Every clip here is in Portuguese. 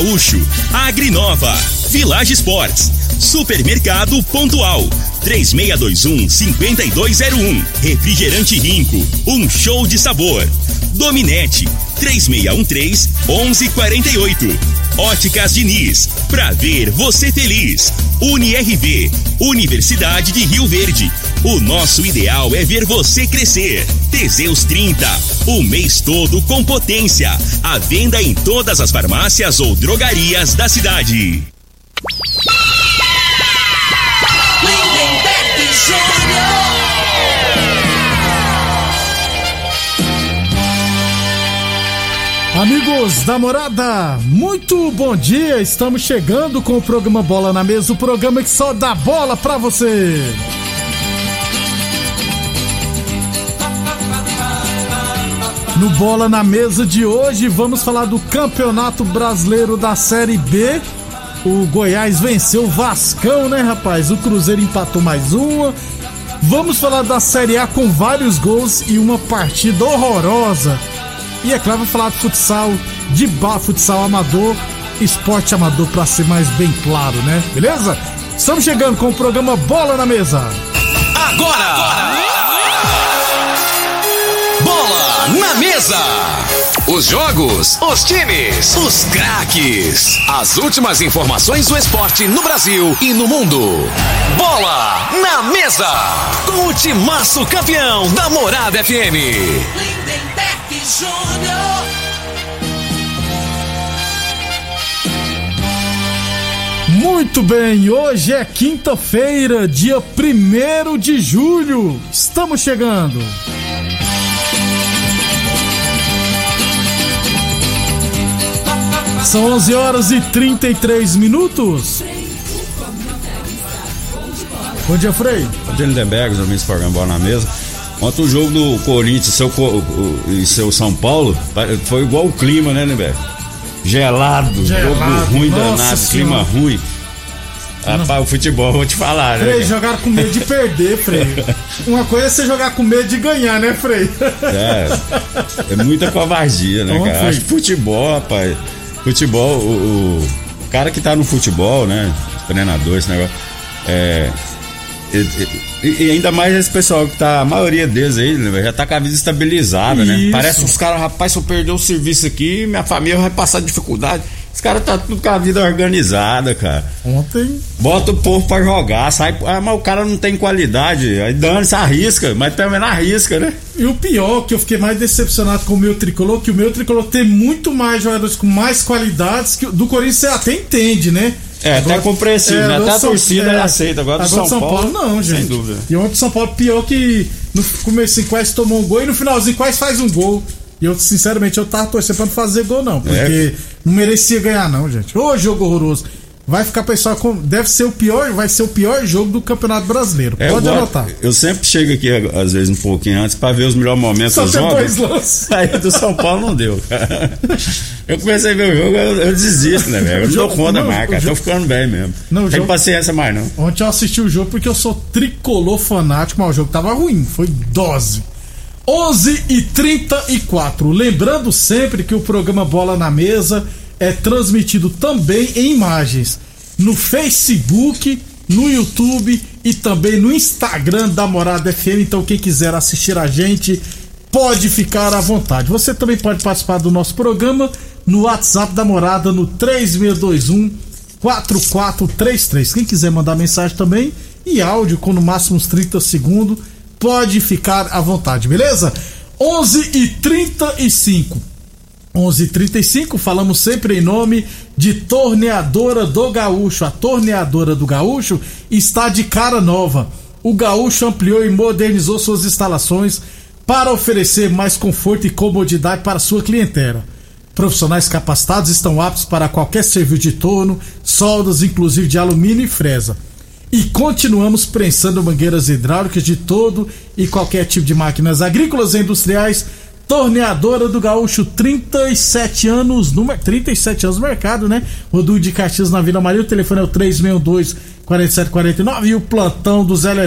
Gaúcho, Agrinova, Village Sports, Supermercado Pontual, 3621-5201, Refrigerante Rinco, um show de sabor. Dominete, 3613-1148. Óticas Diniz, pra ver você feliz. UniRV, Universidade de Rio Verde. O nosso ideal é ver você crescer. Teseus 30, o mês todo com potência. A venda em todas as farmácias ou drogarias da cidade. Amigos da morada, muito bom dia. Estamos chegando com o programa Bola na Mesa o programa que só dá bola pra você. No Bola na Mesa de hoje, vamos falar do Campeonato Brasileiro da Série B. O Goiás venceu o Vascão, né, rapaz? O Cruzeiro empatou mais uma. Vamos falar da Série A com vários gols e uma partida horrorosa. E é claro, vou falar de futsal, de bar, futsal amador, esporte amador pra ser mais bem claro, né? Beleza? Estamos chegando com o programa Bola na Mesa. Agora! Bola mesa! Os jogos, os times, os craques. As últimas informações do esporte no Brasil e no mundo. Bola na mesa! Com o timaço campeão da Morada FM. Lindenberg. Muito bem, hoje é quinta-feira, dia 1 de julho. Estamos chegando. São 11 horas e 33 minutos. Bom dia, Frei. de Lindenberg, os amigos do programa Bola na Mesa. Ontem o jogo do Corinthians e seu, e seu São Paulo foi igual o clima, né, Lindenberg? Gelado, Gelado, jogo ruim nossa danado, Senhora. clima ruim. Rapaz, o futebol, vou te falar, né? Frei, jogar com medo de perder, Frei. Uma coisa é você jogar com medo de ganhar, né, Frei? É, é muita covardia, né, Então, cara? foi. Acho que futebol, rapaz. Futebol, o, o- cara que tá no futebol, né? Treinador, esse negócio. É. E, e- ainda mais esse pessoal que tá, a maioria deles aí, né, já tá com a vida estabilizada, né? Isso. Parece os caras, rapaz, se eu perder o serviço aqui, minha família vai passar dificuldade. Os caras tá tudo com a vida organizada, cara. Ontem. Bota o povo pra jogar, sai. Ah, mas o cara não tem qualidade. Aí dane-se, arrisca, mas também não arrisca, né? E o pior, que eu fiquei mais decepcionado com o meu tricolor, que o meu tricolor tem muito mais jogadores com mais qualidades que o do Corinthians você até entende, né? É, até compreensível, né? agora Até a São- torcida aceita, agora do São Paulo, não, sem gente. dúvida. E ontem o São Paulo pior que no começo quase tomou um gol e no finalzinho quase faz um gol. E eu, sinceramente, eu tava torcendo pra não fazer gol, não. Porque não merecia ganhar, não, gente. Ô, jogo horroroso. Vai ficar pessoal com. Deve ser o pior, vai ser o pior jogo do Campeonato Brasileiro. É, eu Pode gosto- anotar. Eu sempre chego aqui, às vezes, um pouquinho antes, pra ver os melhores momentos Só dos jogos. Aí do São Paulo não deu, cara. Eu comecei a ver o jogo, eu, eu desisto, né, velho? Eu não dou jogo- conta não, mais, o cara. Tô jogo- ficando bem mesmo. Não, Tem jogo- paciência mais, não. Ontem eu assisti o jogo porque eu sou tricolor fanático, mas o jogo tava ruim, foi dose. 11 e 34. Lembrando sempre que o programa Bola na Mesa é transmitido também em imagens no Facebook, no YouTube e também no Instagram da Morada FM. Então, quem quiser assistir a gente, pode ficar à vontade. Você também pode participar do nosso programa no WhatsApp da Morada no 3621 4433. Quem quiser mandar mensagem também e áudio com no máximo uns 30 segundos, pode ficar à vontade, beleza? 11 e 35. 11:35 falamos sempre em nome de Torneadora do Gaúcho. A Torneadora do Gaúcho está de cara nova. O Gaúcho ampliou e modernizou suas instalações para oferecer mais conforto e comodidade para sua clientela. Profissionais capacitados estão aptos para qualquer serviço de torno, soldas, inclusive de alumínio e fresa. E continuamos prensando mangueiras hidráulicas de todo e qualquer tipo de máquinas agrícolas e industriais. Torneadora do Gaúcho, 37 anos no, 37 anos no mercado, né? Rodul de Caxias na Vila Maria. O telefone é o 362 4749 e o plantão do Zé é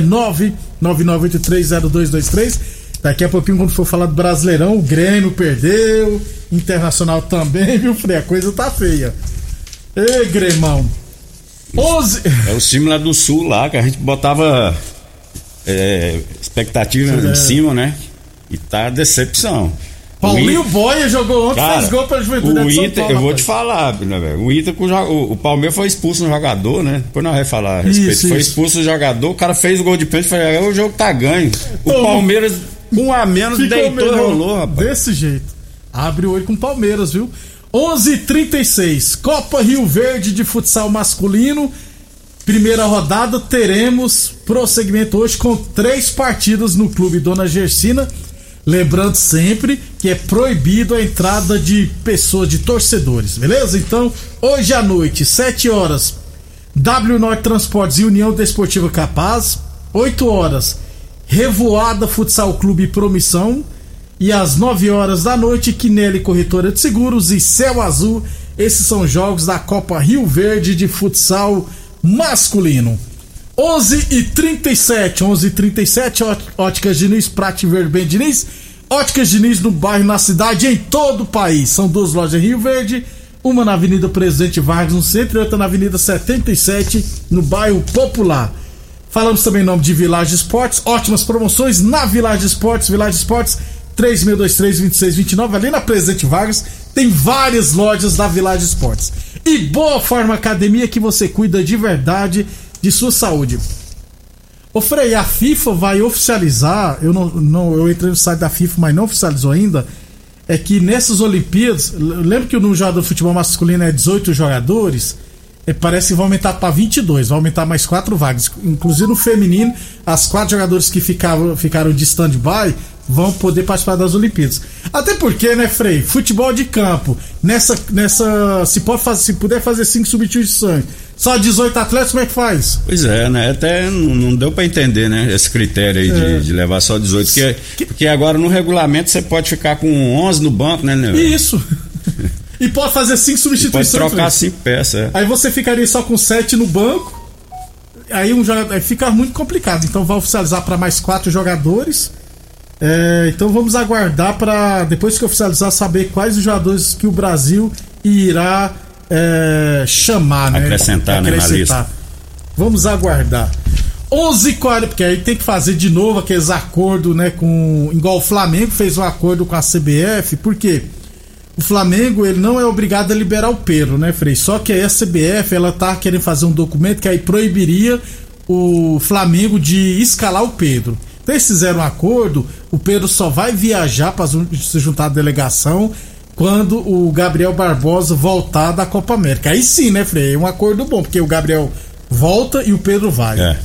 999830223. Daqui a pouquinho, quando for falar do Brasileirão, o Grêmio perdeu, Internacional também, viu, Frei? A coisa tá feia. Ei, Gremão. 11. É o time lá do Sul lá, que a gente botava é, expectativa É. em cima, né? E tá decepção. Paulinho O Boia jogou ontem, Cara, fez gol pra Juventude o São Inter, Paulo, eu vou te falar, né, velho? O Inter o, o, Palmeiras foi expulso um jogador, né? Depois nós vamos falar a respeito. Isso, foi isso. expulso o jogador, o cara fez o gol de pênalti, falei, "Ah, o jogo tá ganho. O Toma. Palmeiras, um a menos, Ficou deitou e rolou, rapaz. Desse jeito. Abre o olho com o Palmeiras, viu? 11:36 Copa Rio Verde de futsal masculino. Primeira rodada teremos prosseguimento hoje com três partidas no clube Dona Gersina. Lembrando sempre que é proibido a entrada de pessoas, de torcedores, beleza? Então, hoje à noite, 7 horas, W Norte Transportes e União Desportiva Capaz. 8 horas, Revoada Futsal Clube Promissão. E às 9 horas da noite, Quinelli Corretora de Seguros e Céu Azul. Esses são jogos da Copa Rio Verde de futsal masculino. 11 e 37, 11 e 37, Ó- Óticas Diniz, Prate Verde Bem Diniz. Óticas Diniz no bairro, na cidade, em todo o país. São duas lojas em Rio Verde, uma na Avenida Presidente Vargas, no centro, e outra na Avenida 77, no bairro Popular. Falamos também em nome de Village Esportes, ótimas promoções na Village Esportes, Village Esportes 3623-2629, ali na Presidente Vargas, tem várias lojas da Village Esportes. E Boa Forma Academia que você cuida de verdade de sua saúde. Ô Frei, a FIFA vai oficializar, eu não, não eu entrei no site da FIFA, mas não oficializou ainda, é que nessas Olimpíadas, lembra que no jogador de futebol masculino é 18 jogadores? É, parece que vai aumentar para 22, vai aumentar mais quatro vagas. Inclusive no feminino, as quatro jogadores que ficavam, ficaram de stand-by vão poder participar das Olimpíadas. Até porque, né, Frei? Futebol de campo, nessa. nessa se, pode fazer, se puder fazer cinco substituições, só 18 atletas, como é que faz? Pois é, né? Até não, deu pra entender, né? Esse critério aí É. de, de levar só 18. Porque, Que- porque agora no regulamento você pode ficar com 11 no banco, né, né? Isso! e pode fazer cinco substituições. pode trocar cinco peças. é. Aí você ficaria só com sete no banco. Aí um jogador. Aí fica muito complicado. Então vai oficializar para mais quatro jogadores. É, então vamos aguardar para depois que oficializar saber quais os jogadores que o Brasil irá é, chamar, né? Acrescentar, né, na lista. Vamos aguardar. 11h40, porque aí tem que fazer de novo aqueles acordos, né? Com. Igual o Flamengo fez um acordo com a CBF, por quê? O Flamengo ele não é obrigado a liberar o Pedro, né, Frei? Só que a CBF ela tá querendo fazer um documento que aí proibiria o Flamengo de escalar o Pedro. Então eles fizeram um acordo, o Pedro só vai viajar para se juntar à delegação quando o Gabriel Barbosa voltar da Copa América. Aí sim, né, Frei? É um acordo bom, porque o Gabriel volta e o Pedro vai. É.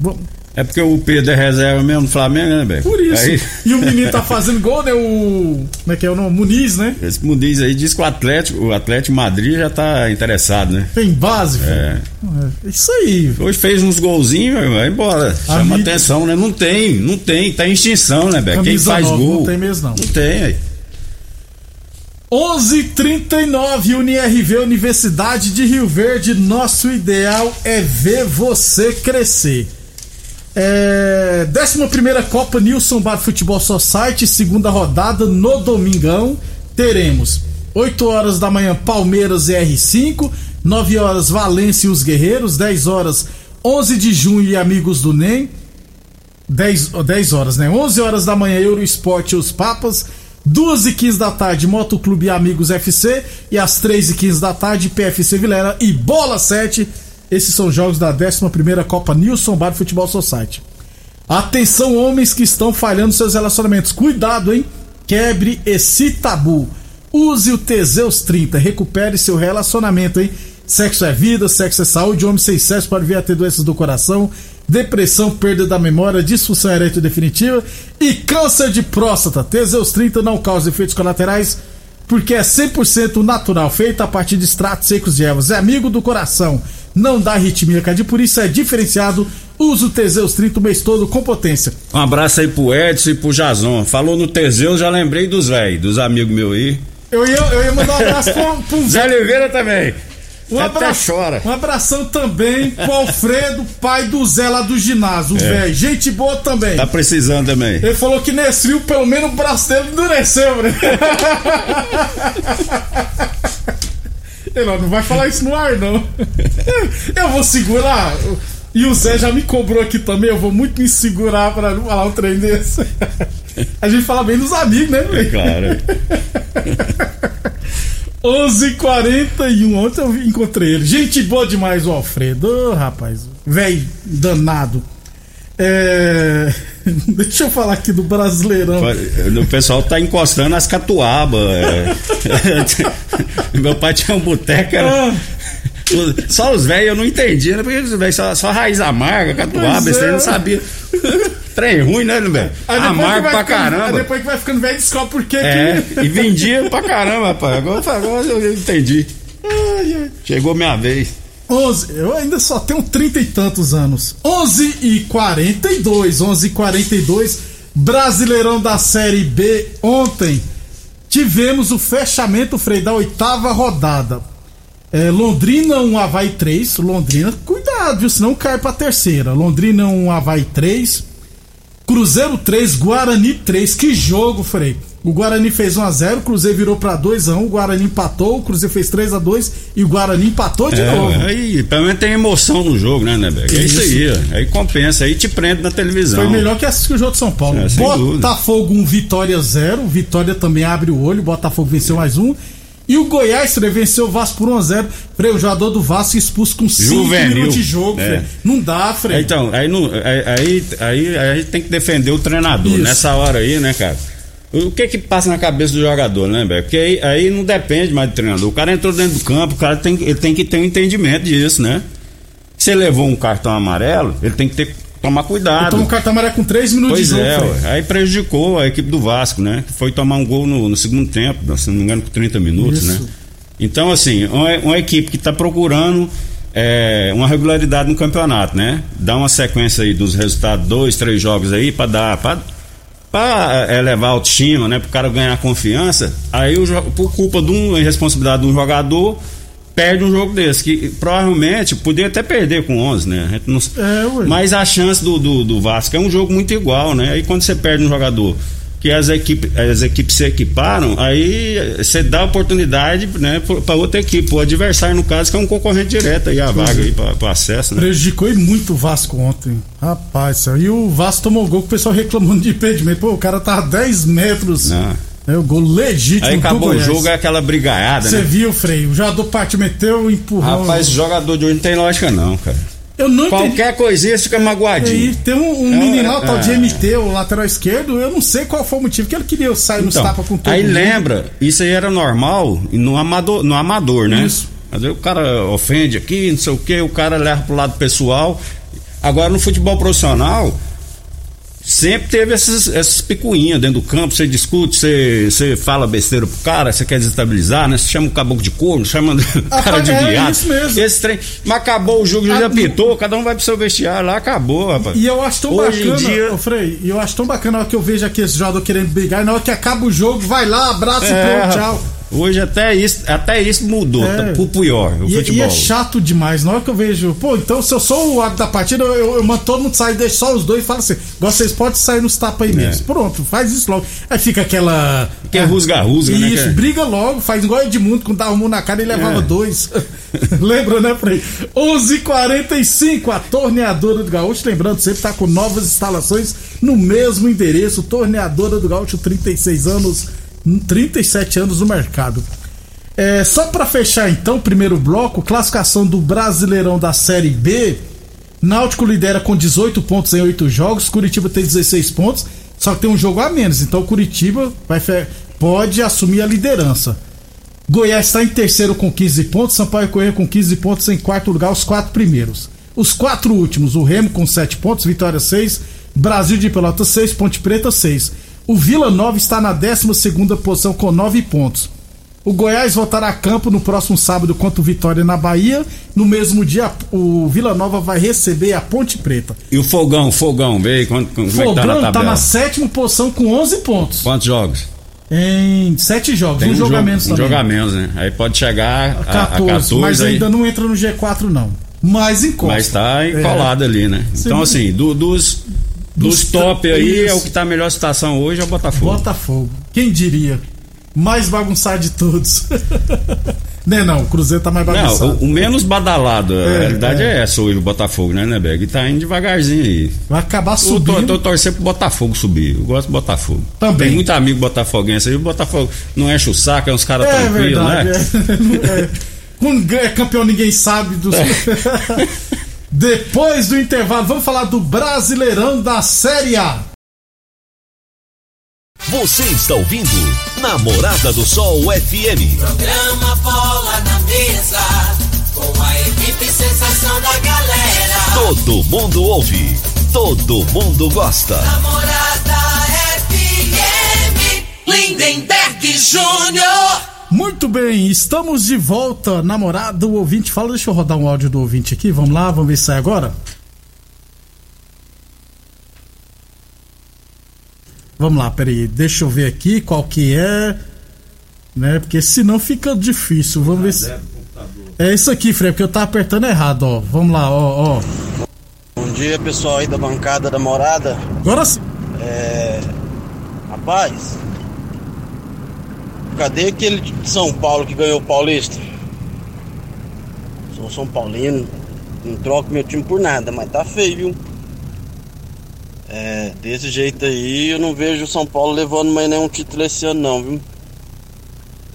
Bom, É porque o Pedro é reserva mesmo no Flamengo, né, Beco? por isso. Aí, E o menino tá fazendo gol, né? O. Como é que é o nome? Muniz, né? esse Muniz aí diz que o Atlético, o Atlético Madrid já tá interessado, né? Tem base, filho. É. É Isso aí. Hoje fez uns golzinhos, vai embora. A Chama mídia- atenção, né? Não tem, não tem, tá em extinção, né, Beco? Quem faz nova, gol? não tem mesmo, não. Não tem, aí. 11:39 UniRV Universidade de Rio Verde. Nosso ideal é ver você crescer. É, 11 Copa Nilson Bar Futebol Society, segunda rodada no domingão. Teremos 8 horas da manhã Palmeiras e R5, 9 horas Valência e os Guerreiros, 10 horas 11 de junho e Amigos do NEM. 10, ó, 10 horas, né? 11 horas da manhã, Eurosport e os Papas. 2 e 15 da tarde, Motoclube e Amigos FC. E às 3 e 15 da tarde, PFC Vilera e Bola 7. Esses são jogos da 11 Copa Nilson Bar Futebol Society. Atenção, homens que estão falhando seus relacionamentos. Cuidado, hein? Quebre esse tabu. Use o Teseus 30. Recupere seu relacionamento, hein? Sexo é vida, sexo é saúde. Homem sem sexo pode vir a ter doenças do coração, depressão, perda da memória, disfunção erétil definitiva e câncer de próstata. Teseus 30 não causa efeitos colaterais. Porque é 100% natural, feito a partir de extratos secos de ervas. É amigo do coração, não dá arritmia cardíaca, por isso é diferenciado. Usa o Teseus 30 o mês todo com potência. Um abraço aí pro Edson e pro Jazon. Falou no Teseus, já lembrei dos velhos, dos amigos meus aí. Eu ia, eu ia mandar um abraço pro, pro Zé Oliveira também. Um Até abraço, chora. um abração também pro Alfredo, pai do Zé lá do ginásio, o velho. Gente boa também. É. Tá precisando também. Ele falou que nesse frio, pelo menos o braço dele endureceu, né? Ele não vai falar isso no ar, não. Eu vou segurar. E o Zé já me cobrou aqui também. Eu vou muito me segurar pra não falar um trem desse. A gente fala bem dos amigos, né, É velho? claro. 11h41, ontem eu encontrei ele. Gente boa demais, o Alfredo. Ô, rapaz, velho danado. É... Deixa eu falar aqui do Brasileirão. O pessoal tá encostando as catuabas. é. Meu pai tinha um boteco, era. Ah, Só os velhos eu não entendia, né? Porque os velhos só, só raiz amarga, catuaba, é. não sabia. Trem ruim, né, velho? Amargo vai pra ficando- caramba. depois que vai ficando velho, descobre por quê É, que. e vendia pra caramba, rapaz. Agora, agora eu entendi. Chegou minha vez. 11, eu ainda só tenho trinta e tantos anos. 11 e 42, 11 e 42, Brasileirão da Série B. Ontem tivemos o fechamento, Frei, da oitava rodada. É, Londrina 1, Havaí 3. Londrina, cuidado, viu? Senão cai pra terceira. Londrina 1, Havaí 3. Cruzeiro 3, Guarani 3. Que jogo, Frei. O Guarani fez 1x0, o Cruzeiro virou pra 2x1, o Guarani empatou, o Cruzeiro fez 3x2 e o Guarani empatou de É, novo. aí, pelo menos tem emoção no jogo, né, Nebeck? É isso aí, ó. aí compensa, aí te prende na televisão. Foi melhor que assistir o jogo de São Paulo. É, Botafogo 1, Vitória 0. Vitória também abre o olho. Botafogo venceu mais um. E o Goiás Frei, venceu o Vasco por 1x0. Frei, o jogador do Vasco expulso com 5 Juvenil. minutos de jogo. É. Frei. Não dá, Frei. Então, aí, não, aí, aí, aí, aí a gente tem que defender o treinador Isso. nessa hora aí, né, cara? O que que passa na cabeça do jogador, né, velho? Porque aí, aí não depende mais do treinador. O cara entrou dentro do campo, o cara tem, ele tem que ter um entendimento disso, né? Se ele levou um cartão amarelo, ele tem que ter, tomar cuidado. Toma um cartão amarelo com 3 minutos Pois de jogo, é, ué. aí prejudicou a equipe do Vasco, né? Que foi tomar um gol no, no segundo tempo, se não me engano, com 30 minutos, Isso. né? Então, assim, uma, uma equipe que está procurando é, uma regularidade no campeonato, né? Dá uma sequência aí dos resultados, dois, três jogos aí, para dar. Pra, pra elevar a autoestima, né? Pro cara ganhar confiança, aí o, por culpa de uma irresponsabilidade de um jogador, perde um jogo desse, que provavelmente poderia até perder com 11, né? Não, É, mas a chance do, do, do Vasco é um jogo muito igual, né? Aí quando você perde um jogador que as equipes, as equipes se equiparam, aí você dá oportunidade né, para outra equipe, o adversário, no caso, que é um concorrente direto aí, a vaga aí para o acesso, né? Prejudicou muito o Vasco ontem. Rapaz, e o Vasco tomou gol com o pessoal reclamando de impedimento. Pô, o cara tá a 10 metros. Não. É o gol legítimo Aí acabou o jogo, é aquela brigaiada, Você né? viu, Frei? O jogador partiu, meteu, empurrou. Rapaz, jogador de hoje não tem lógica, não, cara. eu não entendi. Qualquer coisinha você fica magoadinho. E tem um, um É, menino lá, o tal de é. MT, o lateral esquerdo, eu não sei qual foi o motivo, que ele queria sair nos Então, tapas com todo aí mundo. lembra, isso aí era normal no amador, no amador né? Isso. Às vezes o cara ofende aqui, não sei o que, o cara leva pro lado pessoal. Agora no futebol profissional, sempre teve essas, essas picuinhas dentro do campo, você discute, você, você fala besteira pro cara, você quer desestabilizar, né? Você chama o caboclo de corno, chama o cara de é viado. isso mesmo. Esse trem. Mas acabou o jogo, já apitou, cada um vai pro seu vestiário lá, acabou, rapaz. E eu acho tão Hoje bacana, dia- Frei, e eu acho tão bacana na hora que eu vejo aqui esse jogador querendo brigar, e na hora que acaba o jogo, vai lá, abraça e É, pronto, tchau. Hoje até isso, até isso mudou, É. tá pro pior, o E, e futebol. é chato demais. Na hora que eu vejo, pô, então se eu sou o árbitro da partida, eu, eu, eu mando todo mundo sair, deixo só os dois e falo assim: vocês podem sair nos tapas aí mesmo. Pronto, faz isso logo. Aí fica aquela. Que é rusga-rusga, né, Isso, é- briga logo, faz igual Edmundo, quando dava um na cara e levava É. dois. Lembra, né, Frei? 11:45 a Torneadora do Gaúcho. Lembrando, sempre tá com novas instalações no mesmo endereço. Torneadora do Gaúcho, 36 anos, 37 anos no mercado. É, só pra fechar então, primeiro bloco, classificação do Brasileirão da Série B. Náutico lidera com 18 pontos em 8 jogos, Curitiba tem 16 pontos, só que tem um jogo a menos, então o Curitiba vai, pode assumir a liderança. Goiás está em terceiro com 15 pontos, Sampaio Correia com 15 pontos em quarto lugar, os quatro primeiros. Os quatro últimos, o Remo com 7 pontos, Vitória 6, Brasil de Pelotas 6, Ponte Preta 6. O Vila Nova está na 12 segunda posição com 9 pontos. O Goiás voltará a campo no próximo sábado contra o Vitória na Bahia. No mesmo dia, o Vila Nova vai receber a Ponte Preta. E o Fogão, Fogão, veio, como, é tá na Fogão tá tabela? na sétima posição com 11 pontos. Quantos jogos? Em sete jogos, Tem um, jogo a menos um também. jogo a menos, né? Aí pode chegar a, a 14, 14, mas aí, ainda não entra no G4 não. Mas encosta. mas tá encolado ali, né? Sim. Então, assim, do- dos, dos, Dos top to- aí, é isso. o que tá a melhor situação hoje é o Botafogo. Botafogo. Quem diria? Mais bagunçado de todos. né não, o Cruzeiro tá mais Não, bagunçado. o, o menos badalado, a É, realidade é. é. essa hoje, o Botafogo, né, Nebeg? E tá indo devagarzinho aí. Vai acabar Eu tô, subindo. tô torcendo pro Botafogo subir. Eu gosto do Botafogo. Também. Tem muito amigo botafoguense aí. O Botafogo não enche o saco, é uns caras É tranquilos, verdade. né? É. É. Quando é campeão ninguém sabe dos. Depois do intervalo, vamos falar do Brasileirão da Série A. Você está ouvindo Namorada do Sol FM. Programa Bola na Mesa, com a equipe sensação da galera. Todo mundo ouve, todo mundo gosta. Namorada FM, Lindenberg Júnior. Muito bem, estamos de volta, namorado, ouvinte. Fala, deixa eu rodar um áudio do ouvinte aqui. Vamos lá, vamos ver se sai agora. Vamos lá, peraí, deixa eu ver aqui qual que é. Né? Porque senão fica difícil. Vamos ver se. É isso aqui, Frei, porque eu tava apertando errado, ó. Vamos lá, ó, ó. Bom dia, pessoal aí da bancada da morada. Agora sim. Rapaz, cadê aquele de São Paulo que ganhou o Paulista? Sou São Paulino, não troco meu time por nada, mas tá feio, viu? É, desse jeito aí eu não vejo o São Paulo levando mais nenhum título esse ano não, viu?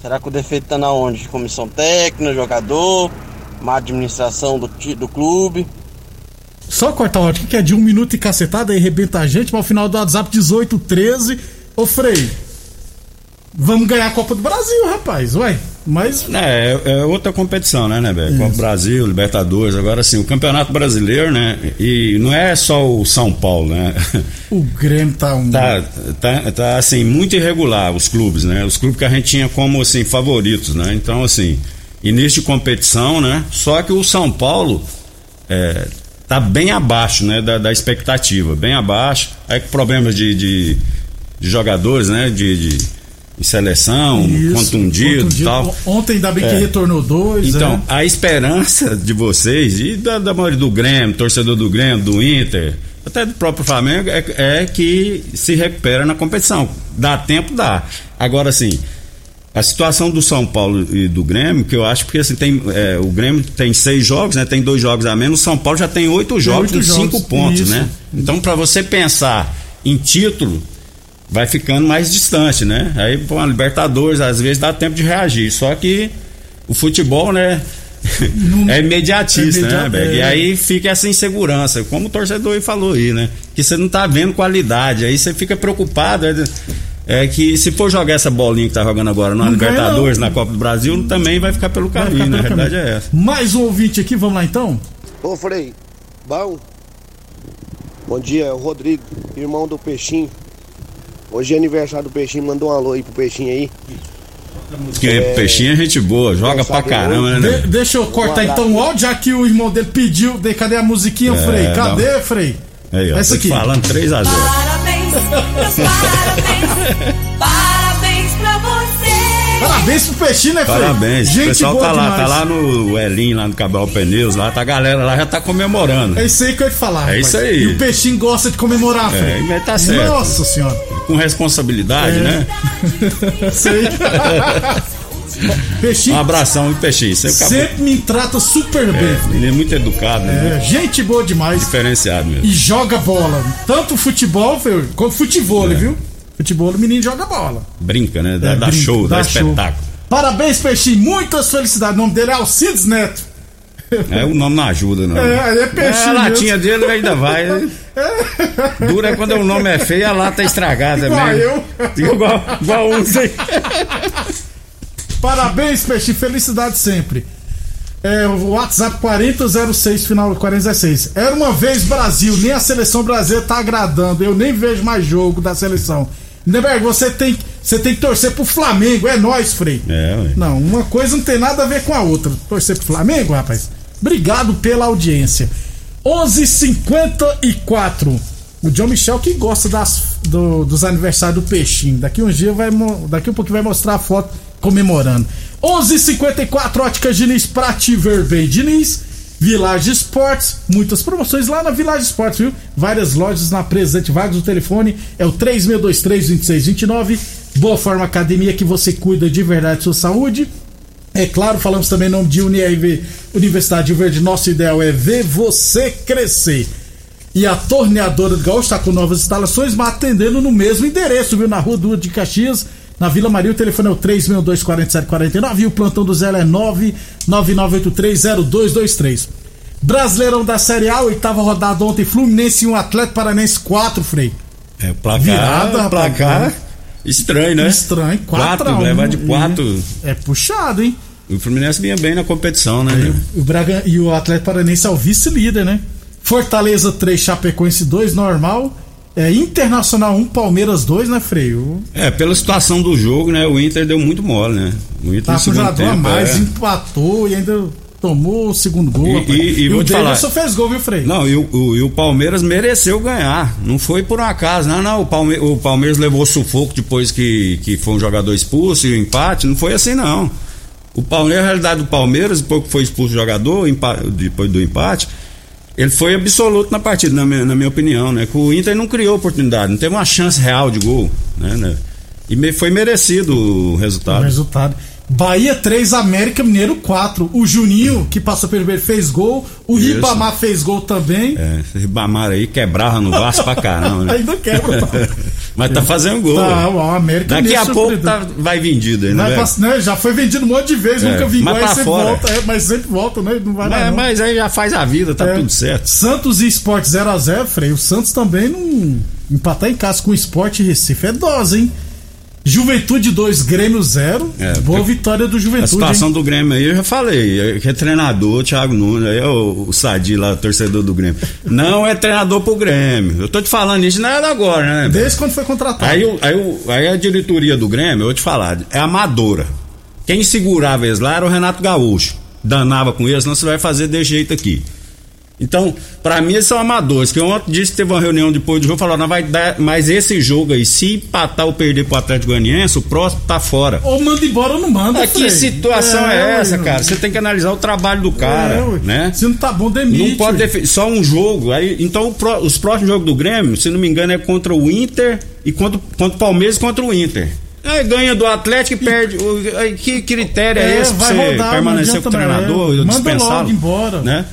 Será que o defeito tá na onde? Comissão técnica, jogador, má administração do, do clube? Só cortar o que é de um minuto e cacetada, aí rebenta a gente, mas o final do WhatsApp 1813. Ô Frei, vamos ganhar a Copa do Brasil, rapaz, ué. Mas É, é outra competição, né, Nebeg? Copa Brasil, Libertadores. Agora, assim, o Campeonato Brasileiro, né? E não é só o São Paulo, né? o Grêmio tá um. Tá, tá, tá assim, muito irregular os clubes, né? Os clubes que a gente tinha como assim, favoritos, né? Então, assim, início de competição, né? Só que o São Paulo é, tá bem abaixo, né? Da, da expectativa, bem abaixo. Aí com problemas de, de, de jogadores, né? De, de, de seleção, Isso, contundido e contundido. tal. Ontem ainda bem que É. retornou dois, Então, né? a esperança de vocês e da, da maioria do Grêmio, torcedor do Grêmio, do Inter, até do próprio Flamengo, é, é que se recupera na competição. Dá tempo, dá. Agora, assim, a situação do São Paulo e do Grêmio, que eu acho que assim, tem, é, o Grêmio tem seis jogos, né? Tem dois jogos a menos, o São Paulo já tem oito jogos oito com cinco jogos, pontos, isso. né? Então, para você pensar em título, vai ficando mais distante, né? Aí, pô, a Libertadores, às vezes dá tempo de reagir. Só que o futebol, né? é imediatista, é imediato- né, Beg? E é. aí fica essa insegurança, como o torcedor aí falou aí, né? Que você não tá vendo qualidade, aí você fica preocupado. É, é que se for jogar essa bolinha que tá jogando agora na Libertadores, não. na Copa do Brasil, também vai ficar pelo caminho, ficar né? A pelo realidade caminho. é essa. Mais um ouvinte aqui, vamos lá então? Ô Frei, bom? Bom dia, é o Rodrigo, irmão do Peixinho. Hoje é aniversário do Peixinho, mandou um alô aí pro Peixinho aí. Porque peixinho é gente boa, joga pra sabe, caramba, De- né? deixa eu cortar então o áudio, já que o irmão dele pediu. De, cadê a musiquinha, É, Frei? dá Cadê, Frei? Aí, ó, Essa aqui. falando 3 a 0 Parabéns, parabéns. Parabéns. Parabéns pro Peixinho, né, Frei? Parabéns. Gente o pessoal tá lá, demais. tá lá no Elinho, lá no Cabral Pneus, lá tá a galera lá já tá comemorando. É isso aí que eu ia te falar. É rapaz. isso aí. E o Peixinho gosta de comemorar, Frei. É, tá certo. Nossa senhora. Com responsabilidade, É. né? Sei. Peixinho Um abração, hein, Peixinho. Acabou. sempre me trata super bem. É, ele é muito educado, né? É, gente boa demais. Diferenciado mesmo. E joga bola. Tanto futebol, quanto futebol, É. viu? Futebol, o menino joga bola. Brinca, né? Dá, É, dá brinca, show, dá, dá show. espetáculo. Parabéns, Peixinho. Muitas felicidades. O nome dele é Alcides Neto. É, o nome não ajuda, não. É, é Peixinho É, a latinha dele ainda vai. né? Dura quando o nome é feio, a lata é estragada Igual mesmo. eu. Igual, igual uns aí. Parabéns, Peixe. Felicidade sempre. É, o WhatsApp 4006, final 4016. Era uma vez Brasil, nem a seleção brasileira tá agradando. Eu nem vejo mais jogo da seleção. Neberg, você tem. Você tem que torcer pro Flamengo, é nós, Frei. É, ué. Não, uma coisa não tem nada a ver com a outra. Torcer pro Flamengo, rapaz. Obrigado pela audiência. 11:54. O John Michel que gosta das, do- dos aniversários do Peixinho. Daqui uns dias vai, daqui um pouquinho vai mostrar a foto comemorando. 11:54 Óticas Diniz Prate Verben Diniz. Village Esportes, muitas promoções lá na Village Esportes, viu? Várias lojas na Presidente Vargas, o telefone é o 3623-2629. Boa Forma Academia que você cuida de verdade de sua saúde. É claro, falamos também em nome de UniRV, Universidade de Verde. Nosso ideal é ver você crescer. E a torneadora do Gaúcho está com novas instalações, mas atendendo no mesmo endereço, viu? Na rua do de Caxias, na Vila Maria. O telefone é o 362-4749 e o plantão do Zé é 999830223. Brasileirão da Série A, oitava rodada ontem, Fluminense 1, Atlético Paranense 4, Frei. É, placar, Virada, rapaz. placar estranho, né? Estranho, 4 Quatro, a 1. levar de quatro. É puxado, hein? O Fluminense vinha bem na competição, né? O Braga e o Atlético Paranense é o vice-líder, né? Fortaleza 3, Chapecoense 2, normal. É, Internacional 1, Palmeiras 2, né, Freio? É, pela situação do jogo, né? O Inter deu muito mole, né? O Inter Tá com jogador a mais, é. empatou e ainda tomou o segundo gol. E- e- e vou o Davidson fez gol, viu, Freio? Não, e o, o- e o Palmeiras mereceu ganhar. Não foi por um acaso. Não, não. O, Palme- o Palmeiras levou sufoco depois que, que foi um jogador expulso e o empate. Não foi assim, não. O Palmeiras, a realidade do Palmeiras, depois que foi expulso o jogador, depois do empate, ele foi absoluto na partida, na minha, na minha opinião, né? Que o Inter não criou oportunidade, não teve uma chance real de gol, né? né? E foi merecido o O resultado. resultado. Bahia 3, América Mineiro 4. O Juninho, que passou pelo primeiro, fez gol. O Isso. Ribamar fez gol também. É, esse Ribamar aí quebrava no Vasco pra caramba, né? Ainda quebra. tá? Mas tá fazendo gol. Tá, o América Daqui a pouco tá- vai vendido né? Vai velho? pra- né, já foi vendido um monte de vezes, É, nunca vingou, mas aí pra sempre fora. volta, é, mas sempre volta, né? Não vai Mas, não. mas aí já faz a vida, tá É. tudo certo. Santos e Sport 0x0, Frei. O Santos também não. Empatar em casa com o Sport Recife é dose, hein? Juventude 2, Grêmio 0. É, Boa vitória do A Juventude. situação hein? do Grêmio aí, eu já falei, é que é treinador, o Thiago Nunes, aí é o, o Sadi lá, torcedor do Grêmio. Não é treinador pro Grêmio. Eu tô te falando isso, não é agora, né? Desde quando foi contratado. Aí, o- aí, o- aí a diretoria do Grêmio, eu vou te falar, é amadora. Quem segurava eles lá era o Renato Gaúcho. Danava com eles, não você vai fazer de jeito aqui. Então, pra mim, eles são amadores. Que ontem disse que teve uma reunião depois do jogo, falou, não vai dar. Mas esse jogo aí, se empatar ou perder pro Atlético Goianiense, o próximo tá fora. Ou manda embora ou não manda. Ah, que situação é, essa, ué. cara? Você tem que analisar o trabalho do cara, É, né? Se não tá bom, demite. Não pode só um jogo. Aí, então o pró- os próximos jogos do Grêmio, se não me engano, é contra o Inter e contra, contra o Palmeiras contra o Inter. Aí ganha do Atlético e perde. Que critério é, É, esse pra vai você rodar, permanecer com o mais. treinador? É, manda logo embora. Né?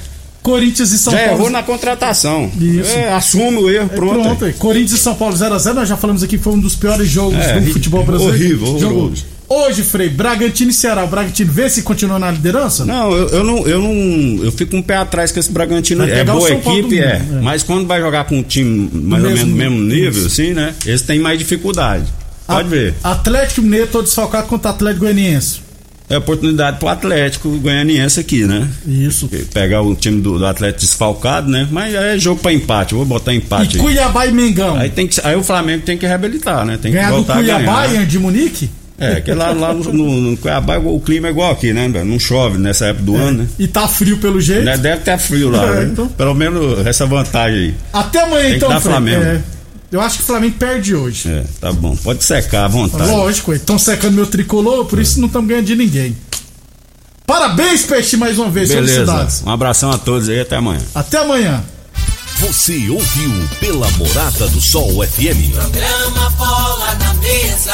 Corinthians e São Já Paulo. errou na contratação. Isso. É, assume o erro, É, pronto. pronto, é. Corinthians e São Paulo 0x0, nós já falamos aqui que foi um dos piores jogos É, do futebol brasileiro. horrível, Jogo- horroroso. Hoje, Frei, Bragantino e Ceará. O Bragantino vê se continua na liderança? Não, eu, eu não, eu não. Eu fico um pé atrás com esse Bragantino. É boa equipe, é. é. Mas quando vai jogar com um time mais ou menos do mesmo nível, nível. assim, né? Eles têm mais dificuldade. Pode A- ver. Atlético Mineiro, tô desfalcado contra o Atlético Goianiense. É oportunidade pro Atlético Goianiense aqui, né? Isso. Pegar o time do, do Atlético desfalcado, né? Mas é jogo pra empate. Eu vou botar empate E aí. Cuiabá e Mengão. Aí, tem que, aí o Flamengo tem que reabilitar, né? Tem que Ganhar do voltar a Cuiabá ganhar. e de Munique? É, que lá, lá no, no, no Cuiabá o clima é igual aqui, né? Não chove nessa época do ano, né? E tá frio pelo jeito. Né? Deve ter frio lá, É, né? então. Pelo menos essa vantagem aí. Até amanhã, Tem que então, dar Frei. Flamengo. É, eu acho que o Flamengo perde hoje. É, tá bom. Pode secar à vontade. Lógico, estão secando meu tricolor, por isso não estamos ganhando de ninguém. Parabéns, Peixe, mais uma vez. Beleza. Felicidades. Um abração a todos aí, até amanhã. Até amanhã. Você ouviu pela Morada do Sol FM. Programa Bola na Mesa.